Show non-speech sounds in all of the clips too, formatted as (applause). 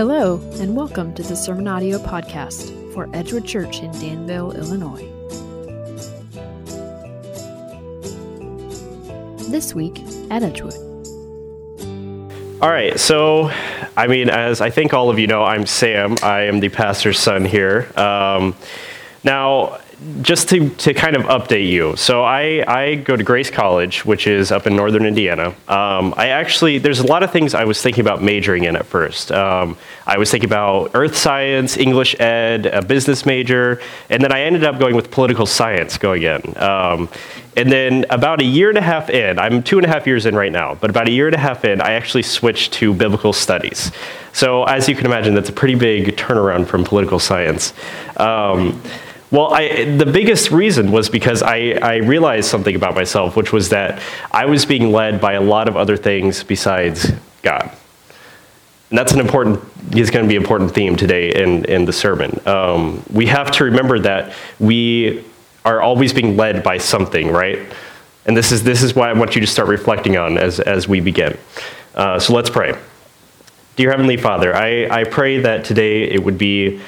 Hello, and welcome to the Sermon Audio Podcast for Edgewood Church in Danville, Illinois. This week at Edgewood. All right, so I mean, as I think all of you know, I'm Sam. I am the pastor's son here. Um, now, just to, to kind of update you, so I, I go to Grace College, which is up in northern Indiana. Um, I actually, there's a lot of things I was thinking about majoring in at first. Um, I was thinking about earth science, English ed, a business major, and then I ended up going with political science going in. Um, and then about a year and a half in, I'm two and a half years in right now, but about a year and a half in, I actually switched to biblical studies. So, as you can imagine, that's a pretty big turnaround from political science. Um, well, I, the biggest reason was because I, I realized something about myself, which was that I was being led by a lot of other things besides God. And that's an important, is going to be an important theme today in, in the sermon. Um, we have to remember that we are always being led by something, right? And this is, this is why I want you to start reflecting on as, as we begin. Uh, so let's pray. Dear Heavenly Father, I, I pray that today it would be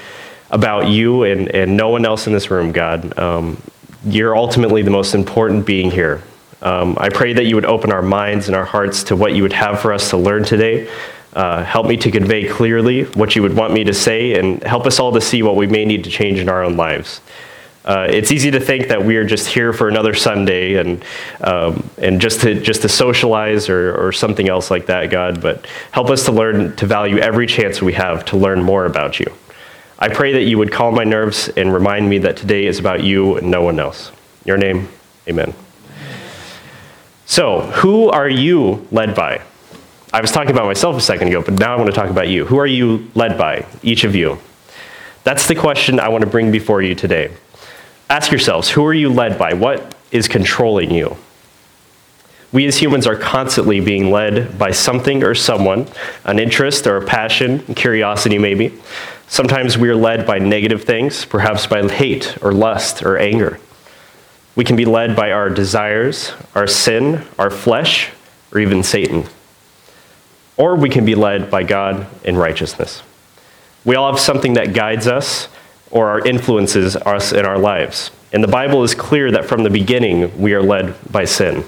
about you and, and no one else in this room, God. Um, you're ultimately the most important being here. Um, I pray that you would open our minds and our hearts to what you would have for us to learn today. Uh, help me to convey clearly what you would want me to say, and help us all to see what we may need to change in our own lives. Uh, it's easy to think that we are just here for another Sunday and um, and just to just to socialize or, or something else like that, God. But help us to learn to value every chance we have to learn more about you. I pray that you would calm my nerves and remind me that today is about you and no one else. In your name, amen. So, who are you led by? I was talking about myself a second ago, but now I want to talk about you. Who are you led by, each of you? That's the question I want to bring before you today. Ask yourselves who are you led by? What is controlling you? We as humans are constantly being led by something or someone, an interest or a passion, curiosity maybe. Sometimes we are led by negative things, perhaps by hate or lust or anger. We can be led by our desires, our sin, our flesh, or even Satan. Or we can be led by God in righteousness. We all have something that guides us or influences us in our lives. And the Bible is clear that from the beginning we are led by sin.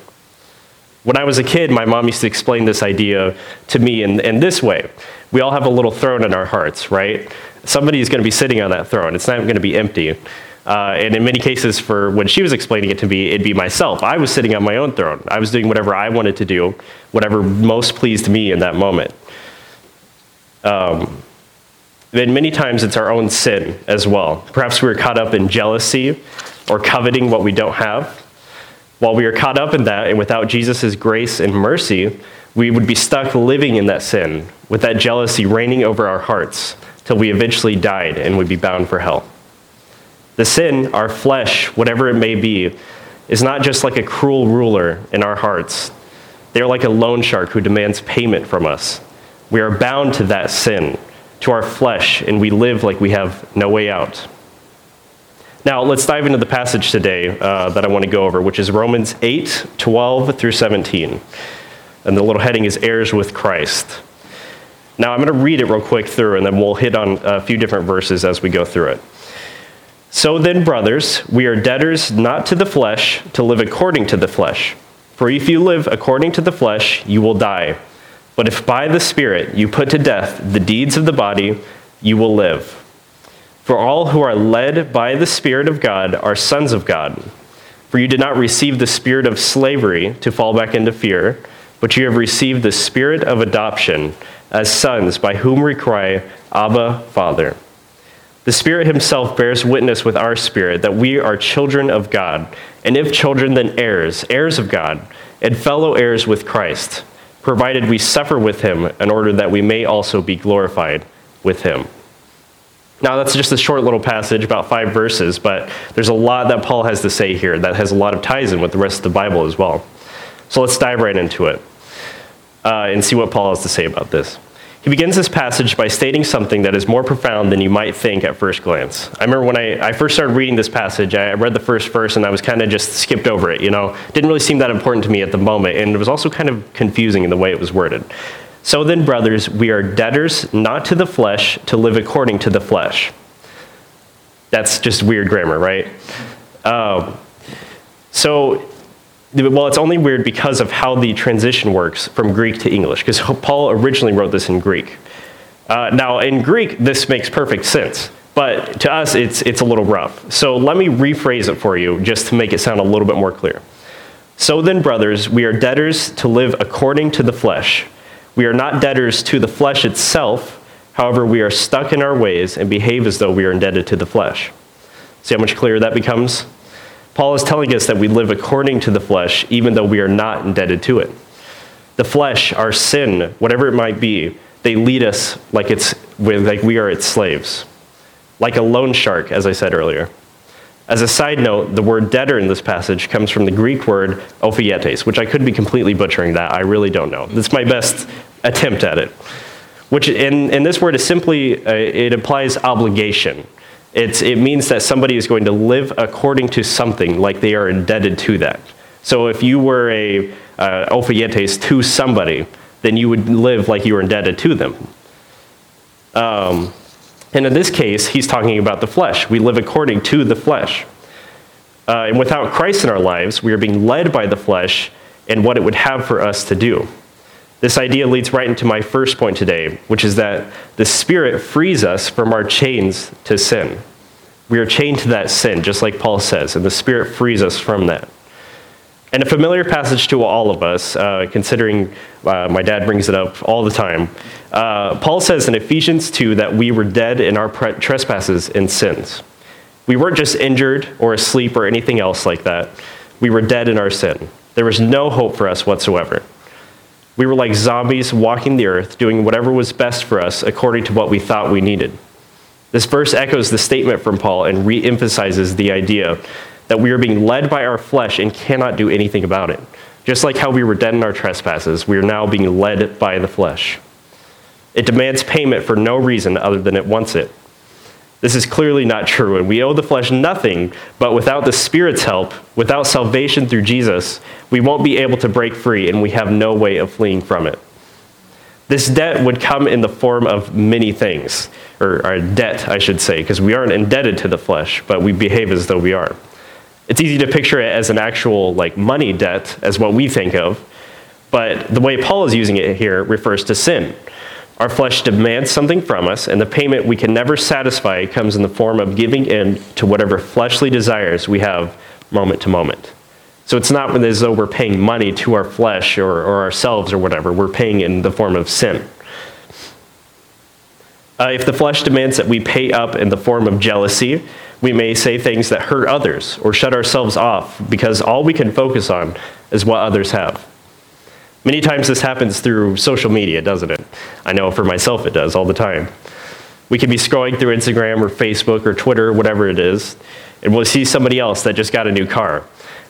When I was a kid, my mom used to explain this idea to me in, in this way. We all have a little throne in our hearts, right? Somebody is going to be sitting on that throne. It's not going to be empty. Uh, and in many cases, for when she was explaining it to me, it'd be myself. I was sitting on my own throne. I was doing whatever I wanted to do, whatever most pleased me in that moment. Um, then many times it's our own sin as well. Perhaps we are caught up in jealousy or coveting what we don't have. While we are caught up in that, and without Jesus' grace and mercy, we would be stuck living in that sin, with that jealousy reigning over our hearts, till we eventually died and would be bound for hell. The sin, our flesh, whatever it may be, is not just like a cruel ruler in our hearts. They are like a loan shark who demands payment from us. We are bound to that sin, to our flesh, and we live like we have no way out. Now, let's dive into the passage today uh, that I want to go over, which is Romans 8 12 through 17. And the little heading is Heirs with Christ. Now, I'm going to read it real quick through, and then we'll hit on a few different verses as we go through it. So then, brothers, we are debtors not to the flesh to live according to the flesh. For if you live according to the flesh, you will die. But if by the Spirit you put to death the deeds of the body, you will live. For all who are led by the Spirit of God are sons of God. For you did not receive the spirit of slavery to fall back into fear, but you have received the spirit of adoption as sons, by whom we cry, Abba, Father. The Spirit Himself bears witness with our spirit that we are children of God, and if children, then heirs, heirs of God, and fellow heirs with Christ, provided we suffer with Him in order that we may also be glorified with Him. Now, that's just a short little passage, about five verses, but there's a lot that Paul has to say here that has a lot of ties in with the rest of the Bible as well. So let's dive right into it uh, and see what Paul has to say about this. He begins this passage by stating something that is more profound than you might think at first glance. I remember when I, I first started reading this passage, I read the first verse and I was kind of just skipped over it, you know. Didn't really seem that important to me at the moment, and it was also kind of confusing in the way it was worded. So then, brothers, we are debtors not to the flesh to live according to the flesh. That's just weird grammar, right? Um, so, well, it's only weird because of how the transition works from Greek to English, because Paul originally wrote this in Greek. Uh, now, in Greek, this makes perfect sense, but to us, it's, it's a little rough. So let me rephrase it for you just to make it sound a little bit more clear. So then, brothers, we are debtors to live according to the flesh we are not debtors to the flesh itself. However, we are stuck in our ways and behave as though we are indebted to the flesh. See how much clearer that becomes? Paul is telling us that we live according to the flesh, even though we are not indebted to it. The flesh, our sin, whatever it might be, they lead us like, it's, like we are its slaves. Like a loan shark, as I said earlier. As a side note, the word debtor in this passage comes from the Greek word ophietes, which I could be completely butchering that. I really don't know. This is my best attempt at it. Which, in, in this word, is simply, uh, it implies obligation. It's, it means that somebody is going to live according to something, like they are indebted to that. So if you were a uh, to somebody, then you would live like you were indebted to them. Um, and in this case, he's talking about the flesh. We live according to the flesh. Uh, and without Christ in our lives, we are being led by the flesh and what it would have for us to do. This idea leads right into my first point today, which is that the Spirit frees us from our chains to sin. We are chained to that sin, just like Paul says, and the Spirit frees us from that. And a familiar passage to all of us, uh, considering uh, my dad brings it up all the time. Uh, Paul says in Ephesians 2 that we were dead in our pre- trespasses and sins. We weren't just injured or asleep or anything else like that. We were dead in our sin. There was no hope for us whatsoever. We were like zombies walking the earth, doing whatever was best for us according to what we thought we needed. This verse echoes the statement from Paul and re emphasizes the idea that we are being led by our flesh and cannot do anything about it. Just like how we were dead in our trespasses, we are now being led by the flesh. It demands payment for no reason other than it wants it. This is clearly not true, and we owe the flesh nothing, but without the Spirit's help, without salvation through Jesus, we won't be able to break free, and we have no way of fleeing from it. This debt would come in the form of many things, or, or debt, I should say, because we aren't indebted to the flesh, but we behave as though we are. It's easy to picture it as an actual like money debt, as what we think of, but the way Paul is using it here refers to sin. Our flesh demands something from us, and the payment we can never satisfy comes in the form of giving in to whatever fleshly desires we have moment to moment. So it's not as though we're paying money to our flesh or, or ourselves or whatever. We're paying in the form of sin. Uh, if the flesh demands that we pay up in the form of jealousy, we may say things that hurt others or shut ourselves off because all we can focus on is what others have. Many times this happens through social media, doesn't it? I know for myself it does all the time. We can be scrolling through Instagram or Facebook or Twitter, whatever it is, and we'll see somebody else that just got a new car.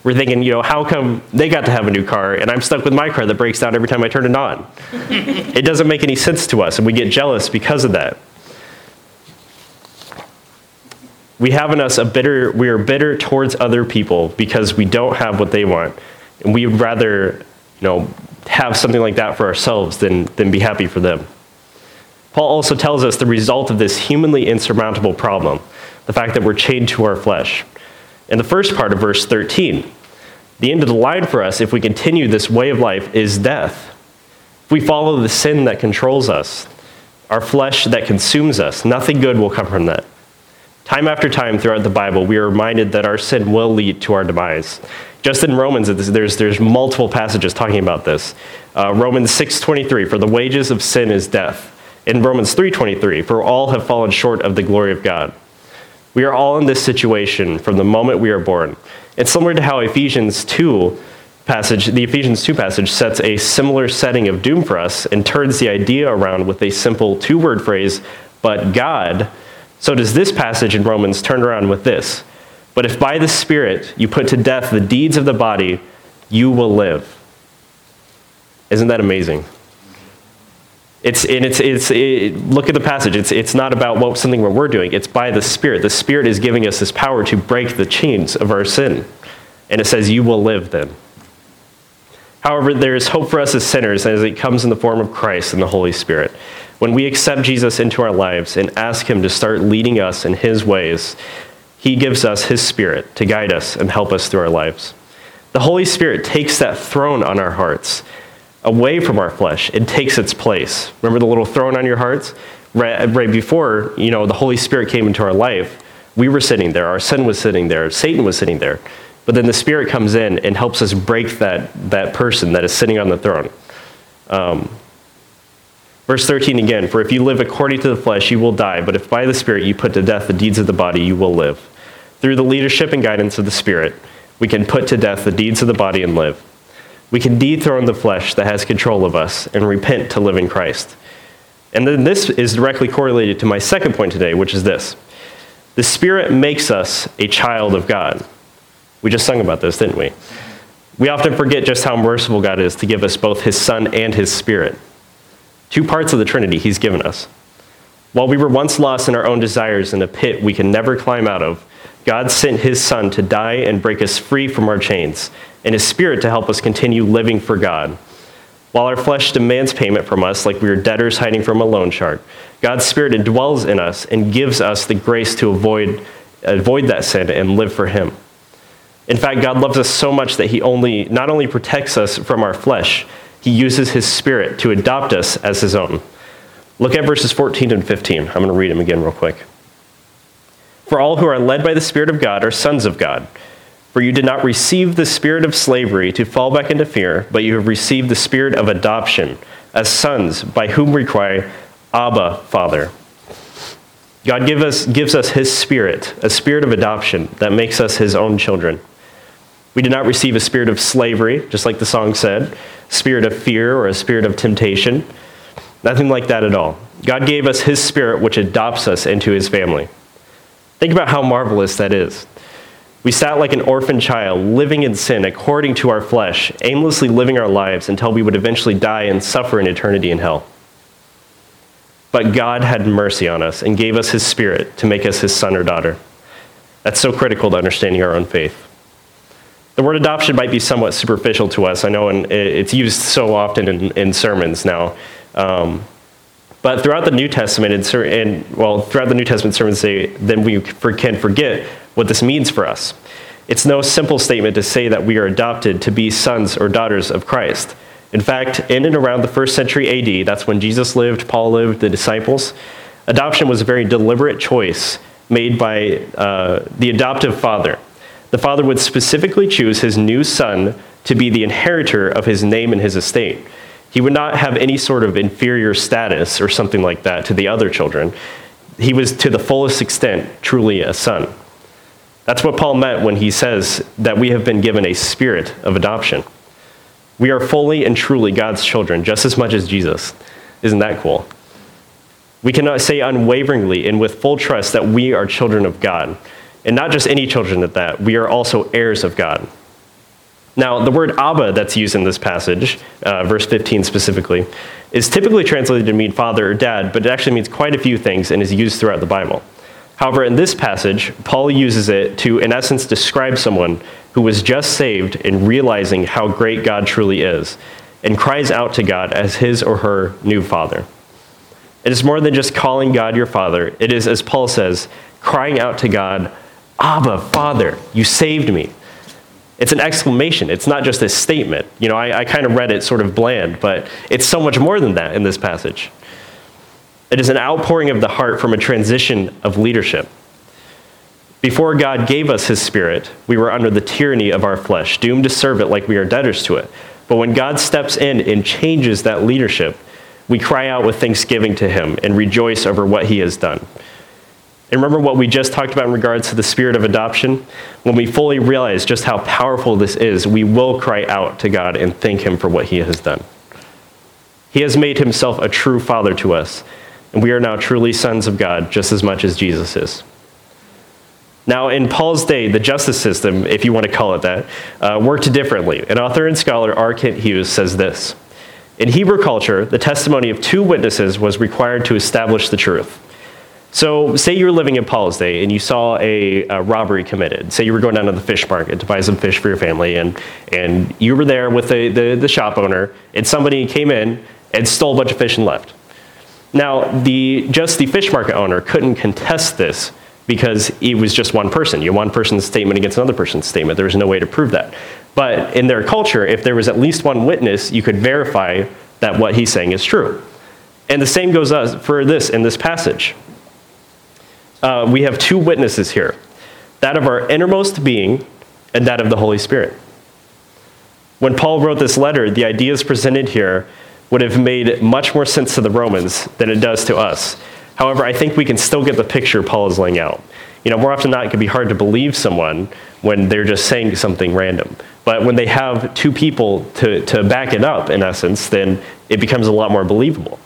We're thinking, you know, how come they got to have a new car and I'm stuck with my car that breaks down every time I turn it on? (laughs) it doesn't make any sense to us, and we get jealous because of that. we have in us a bitter, we are bitter towards other people because we don't have what they want. And we would rather, you know, have something like that for ourselves than, than be happy for them. Paul also tells us the result of this humanly insurmountable problem, the fact that we're chained to our flesh. In the first part of verse 13, the end of the line for us, if we continue this way of life, is death. If we follow the sin that controls us, our flesh that consumes us, nothing good will come from that. Time after time throughout the Bible, we are reminded that our sin will lead to our demise. Just in Romans, there's, there's multiple passages talking about this. Uh, Romans 6.23, for the wages of sin is death. In Romans 3.23, for all have fallen short of the glory of God. We are all in this situation from the moment we are born. It's similar to how Ephesians 2 passage, the Ephesians 2 passage sets a similar setting of doom for us and turns the idea around with a simple two-word phrase, but God so does this passage in Romans turn around with this. But if by the Spirit you put to death the deeds of the body, you will live. Isn't that amazing? It's, and it's, it's, it, look at the passage. It's, it's not about what, something what we're doing. It's by the Spirit. The Spirit is giving us this power to break the chains of our sin. And it says, You will live then. However, there is hope for us as sinners as it comes in the form of Christ and the Holy Spirit. When we accept Jesus into our lives and ask Him to start leading us in His ways, He gives us His Spirit to guide us and help us through our lives. The Holy Spirit takes that throne on our hearts away from our flesh. It takes its place. Remember the little throne on your hearts? Right, right before, you know, the Holy Spirit came into our life, we were sitting there. Our sin was sitting there. Satan was sitting there. But then the Spirit comes in and helps us break that, that person that is sitting on the throne. Um, verse 13 again For if you live according to the flesh, you will die. But if by the Spirit you put to death the deeds of the body, you will live. Through the leadership and guidance of the Spirit, we can put to death the deeds of the body and live. We can dethrone the flesh that has control of us and repent to live in Christ. And then this is directly correlated to my second point today, which is this the Spirit makes us a child of God. We just sung about this, didn't we? We often forget just how merciful God is to give us both His Son and His Spirit. Two parts of the Trinity He's given us. While we were once lost in our own desires in a pit we can never climb out of, God sent His Son to die and break us free from our chains, and His Spirit to help us continue living for God. While our flesh demands payment from us, like we are debtors hiding from a loan shark, God's Spirit indwells in us and gives us the grace to avoid, avoid that sin and live for Him. In fact, God loves us so much that He only, not only protects us from our flesh, He uses His Spirit to adopt us as His own. Look at verses 14 and 15. I'm going to read them again, real quick. For all who are led by the Spirit of God are sons of God. For you did not receive the spirit of slavery to fall back into fear, but you have received the spirit of adoption as sons, by whom we cry, Abba, Father. God give us, gives us His Spirit, a spirit of adoption that makes us His own children. We did not receive a spirit of slavery, just like the song said, spirit of fear or a spirit of temptation. Nothing like that at all. God gave us His Spirit, which adopts us into His family. Think about how marvelous that is. We sat like an orphan child, living in sin according to our flesh, aimlessly living our lives until we would eventually die and suffer in eternity in hell. But God had mercy on us and gave us His Spirit to make us His son or daughter. That's so critical to understanding our own faith. The word adoption might be somewhat superficial to us. I know and it's used so often in, in sermons now. Um, but throughout the New Testament, and, and, well, throughout the New Testament sermons say, then we can forget what this means for us. It's no simple statement to say that we are adopted to be sons or daughters of Christ. In fact, in and around the first century AD, that's when Jesus lived, Paul lived, the disciples, adoption was a very deliberate choice made by uh, the adoptive father. The father would specifically choose his new son to be the inheritor of his name and his estate. He would not have any sort of inferior status or something like that to the other children. He was, to the fullest extent, truly a son. That's what Paul meant when he says that we have been given a spirit of adoption. We are fully and truly God's children, just as much as Jesus. Isn't that cool? We cannot say unwaveringly and with full trust that we are children of God. And not just any children at that, we are also heirs of God. Now, the word Abba that's used in this passage, uh, verse 15 specifically, is typically translated to mean father or dad, but it actually means quite a few things and is used throughout the Bible. However, in this passage, Paul uses it to, in essence, describe someone who was just saved and realizing how great God truly is, and cries out to God as his or her new father. It is more than just calling God your father, it is, as Paul says, crying out to God, Abba, Father, you saved me. It's an exclamation. It's not just a statement. You know, I, I kind of read it sort of bland, but it's so much more than that in this passage. It is an outpouring of the heart from a transition of leadership. Before God gave us his spirit, we were under the tyranny of our flesh, doomed to serve it like we are debtors to it. But when God steps in and changes that leadership, we cry out with thanksgiving to him and rejoice over what he has done. And remember what we just talked about in regards to the spirit of adoption? When we fully realize just how powerful this is, we will cry out to God and thank him for what he has done. He has made himself a true father to us, and we are now truly sons of God just as much as Jesus is. Now, in Paul's day, the justice system, if you want to call it that, uh, worked differently. An author and scholar, R. Kent Hughes, says this In Hebrew culture, the testimony of two witnesses was required to establish the truth. So, say you were living in Paul's day and you saw a, a, robbery committed. Say you were going down to the fish market to buy some fish for your family, and, and you were there with the, the, the shop owner, and somebody came in and stole a bunch of fish and left. Now, the, just the fish market owner couldn't contest this because it was just one person. You one person's statement against another person's statement. There was no way to prove that. But in their culture, if there was at least one witness, you could verify that what he's saying is true. And the same goes uh, for this in this passage uh, we have two witnesses here that of our innermost being and that of the Holy Spirit. When Paul wrote this letter, the ideas presented here would have made much more sense to the Romans than it does to us. However, I think we can still get the picture Paul is laying out. You know, more often than not, it can be hard to believe someone when they're just saying something random. But when they have two people to, to back it up, in essence, then it becomes a lot more believable.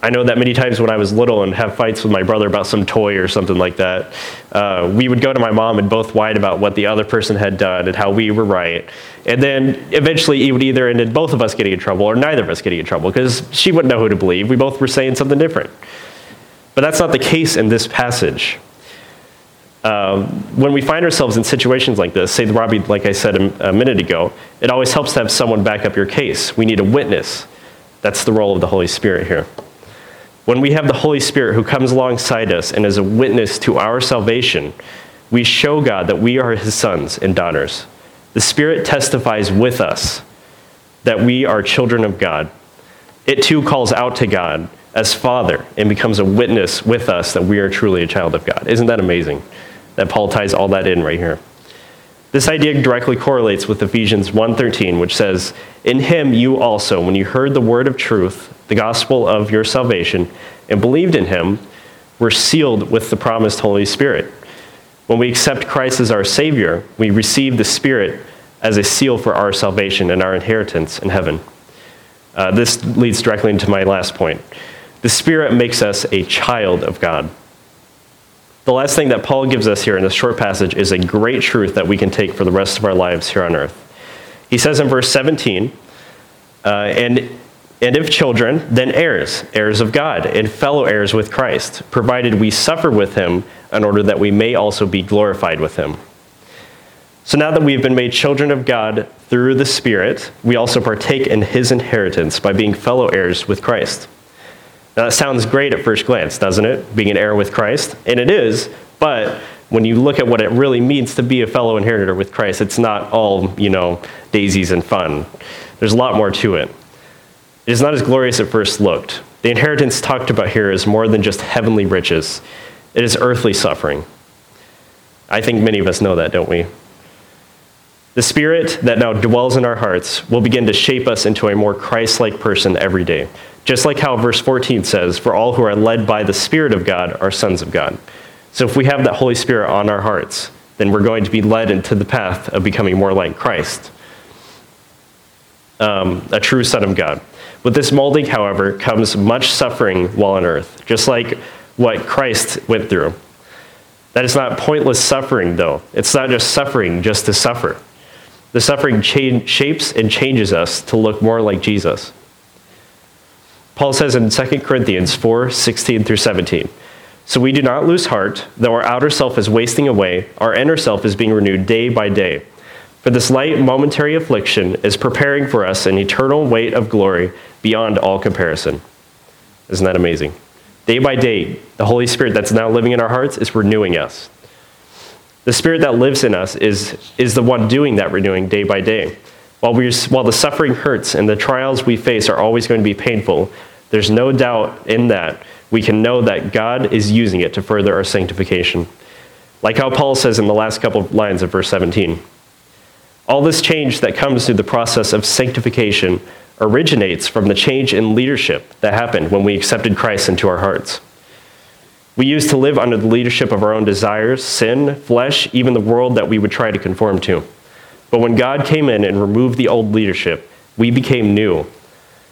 I know that many times when I was little and have fights with my brother about some toy or something like that, uh, we would go to my mom and both whine about what the other person had done and how we were right. And then eventually it would either end in both of us getting in trouble or neither of us getting in trouble because she wouldn't know who to believe. We both were saying something different. But that's not the case in this passage. Uh, when we find ourselves in situations like this, say the Robbie, like I said a, a minute ago, it always helps to have someone back up your case. We need a witness. That's the role of the Holy Spirit here. When we have the Holy Spirit who comes alongside us and is a witness to our salvation, we show God that we are his sons and daughters. The Spirit testifies with us that we are children of God. It too calls out to God as Father and becomes a witness with us that we are truly a child of God. Isn't that amazing? That Paul ties all that in right here. This idea directly correlates with Ephesians 1:13, which says, "In him you also, when you heard the word of truth, the gospel of your salvation, and believed in him, were sealed with the promised Holy Spirit. When we accept Christ as our Savior, we receive the Spirit as a seal for our salvation and our inheritance in heaven. Uh, this leads directly into my last point. The Spirit makes us a child of God. The last thing that Paul gives us here in this short passage is a great truth that we can take for the rest of our lives here on earth. He says in verse 17, uh, and and if children, then heirs, heirs of God, and fellow heirs with Christ, provided we suffer with him in order that we may also be glorified with him. So now that we've been made children of God through the Spirit, we also partake in his inheritance by being fellow heirs with Christ. Now that sounds great at first glance, doesn't it? Being an heir with Christ. And it is, but when you look at what it really means to be a fellow inheritor with Christ, it's not all, you know, daisies and fun. There's a lot more to it. It is not as glorious at first looked. The inheritance talked about here is more than just heavenly riches, it is earthly suffering. I think many of us know that, don't we? The Spirit that now dwells in our hearts will begin to shape us into a more Christ like person every day. Just like how verse 14 says, For all who are led by the Spirit of God are sons of God. So if we have that Holy Spirit on our hearts, then we're going to be led into the path of becoming more like Christ, um, a true Son of God. With this molding, however, comes much suffering while on earth, just like what Christ went through. That is not pointless suffering, though. It's not just suffering just to suffer. The suffering cha- shapes and changes us to look more like Jesus. Paul says in 2 Corinthians 4 16 through 17. So we do not lose heart, though our outer self is wasting away, our inner self is being renewed day by day. For this light momentary affliction is preparing for us an eternal weight of glory beyond all comparison. Isn't that amazing? Day by day, the Holy Spirit that's now living in our hearts is renewing us. The Spirit that lives in us is, is the one doing that renewing day by day. While, we while the suffering hurts and the trials we face are always going to be painful, there's no doubt in that we can know that God is using it to further our sanctification. Like how Paul says in the last couple of lines of verse 17. All this change that comes through the process of sanctification originates from the change in leadership that happened when we accepted Christ into our hearts. We used to live under the leadership of our own desires, sin, flesh, even the world that we would try to conform to. But when God came in and removed the old leadership, we became new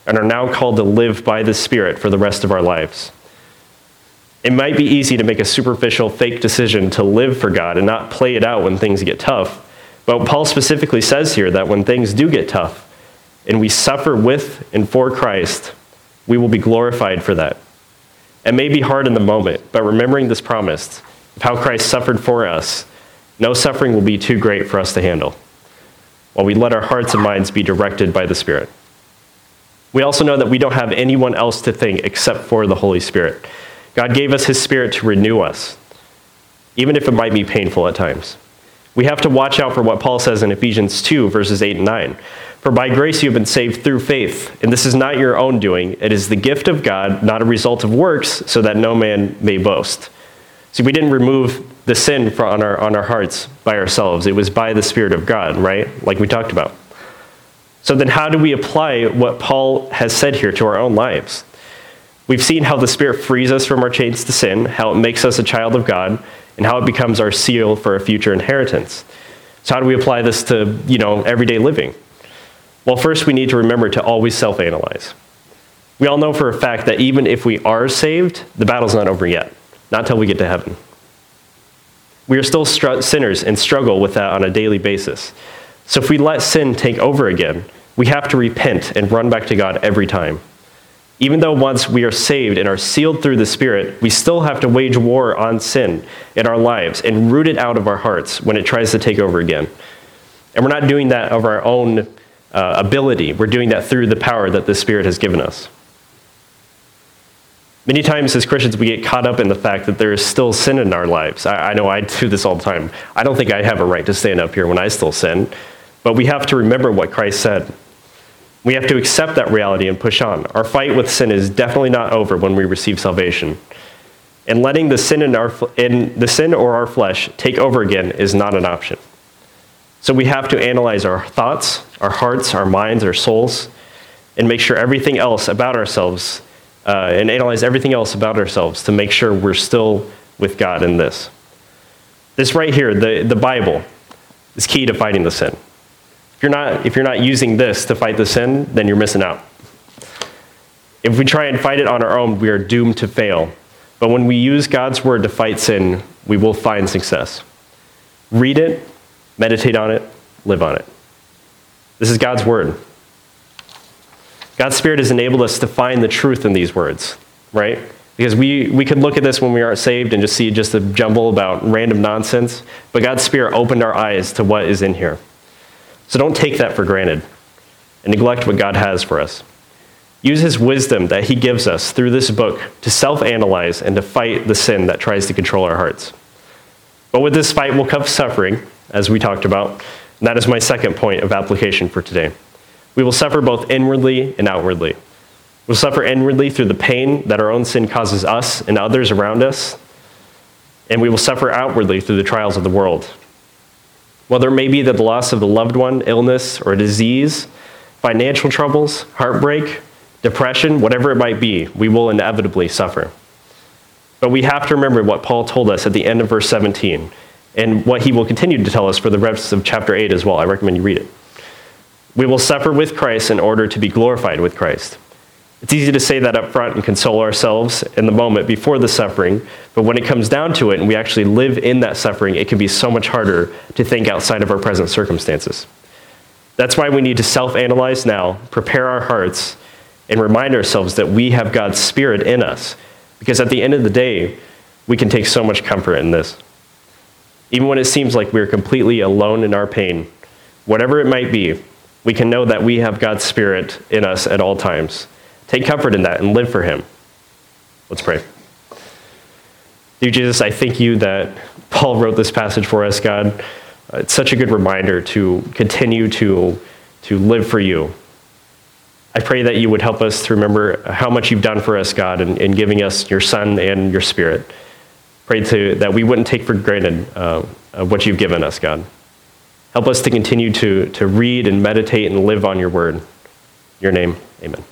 and are now called to live by the Spirit for the rest of our lives. It might be easy to make a superficial, fake decision to live for God and not play it out when things get tough. But Paul specifically says here that when things do get tough, and we suffer with and for Christ, we will be glorified for that. It may be hard in the moment, but remembering this promise of how Christ suffered for us, no suffering will be too great for us to handle, while we let our hearts and minds be directed by the Spirit. We also know that we don't have anyone else to think except for the Holy Spirit. God gave us His Spirit to renew us, even if it might be painful at times. We have to watch out for what Paul says in Ephesians 2, verses 8 and 9. For by grace you have been saved through faith, and this is not your own doing. It is the gift of God, not a result of works, so that no man may boast. See, we didn't remove the sin on our, on our hearts by ourselves. It was by the Spirit of God, right? Like we talked about. So then, how do we apply what Paul has said here to our own lives? We've seen how the Spirit frees us from our chains to sin, how it makes us a child of God, and how it becomes our seal for a future inheritance. So, how do we apply this to you know everyday living? Well, first, we need to remember to always self analyze. We all know for a fact that even if we are saved, the battle's not over yet, not until we get to heaven. We are still str- sinners and struggle with that on a daily basis. So if we let sin take over again, we have to repent and run back to God every time. Even though once we are saved and are sealed through the Spirit, we still have to wage war on sin in our lives and root it out of our hearts when it tries to take over again. And we're not doing that of our own uh, ability. We're doing that through the power that the Spirit has given us. Many times as Christians, we get caught up in the fact that there is still sin in our lives. I, I, know I do this all the time. I don't think I have a right to stand up here when I still sin, but we have to remember what Christ said. We have to accept that reality and push on. Our fight with sin is definitely not over when we receive salvation. And letting the sin in, our, in the sin or our flesh take over again is not an option. So we have to analyze our thoughts, our hearts, our minds, our souls, and make sure everything else about ourselves, uh, and analyze everything else about ourselves to make sure we're still with God in this. This right here, the, the Bible, is key to fighting the sin. If you're, not, if you're not using this to fight the sin, then you're missing out. If we try and fight it on our own, we are doomed to fail. But when we use God's word to fight sin, we will find success. Read it, meditate on it, live on it. This is God's word. God's Spirit has enabled us to find the truth in these words, right? Because we, we could look at this when we aren't saved and just see just a jumble about random nonsense, but God's Spirit opened our eyes to what is in here. So don't take that for granted and neglect what God has for us. Use His wisdom that He gives us through this book to self analyze and to fight the sin that tries to control our hearts. But with this fight will come suffering, as we talked about. And that is my second point of application for today. We will suffer both inwardly and outwardly. We'll suffer inwardly through the pain that our own sin causes us and others around us, and we will suffer outwardly through the trials of the world. Whether it may be the loss of a loved one, illness, or disease, financial troubles, heartbreak, depression, whatever it might be, we will inevitably suffer. But we have to remember what Paul told us at the end of verse 17 and what he will continue to tell us for the rest of chapter 8 as well. I recommend you read it. We will suffer with Christ in order to be glorified with Christ. It's easy to say that up front and console ourselves in the moment before the suffering, but when it comes down to it and we actually live in that suffering, it can be so much harder to think outside of our present circumstances. That's why we need to self analyze now, prepare our hearts, and remind ourselves that we have God's Spirit in us. Because at the end of the day, we can take so much comfort in this. Even when it seems like we're completely alone in our pain, whatever it might be, we can know that we have God's Spirit in us at all times. Take comfort in that and live for Him. Let's pray. Dear Jesus, I thank you that Paul wrote this passage for us, God. Uh, it's such a good reminder to continue to, to live for you. I pray that you would help us to remember how much you've done for us, God, in, in giving us your Son and your Spirit. Pray to, that we wouldn't take for granted uh, what you've given us, God. Help us to continue to, to read and meditate and live on your word. In your name, amen.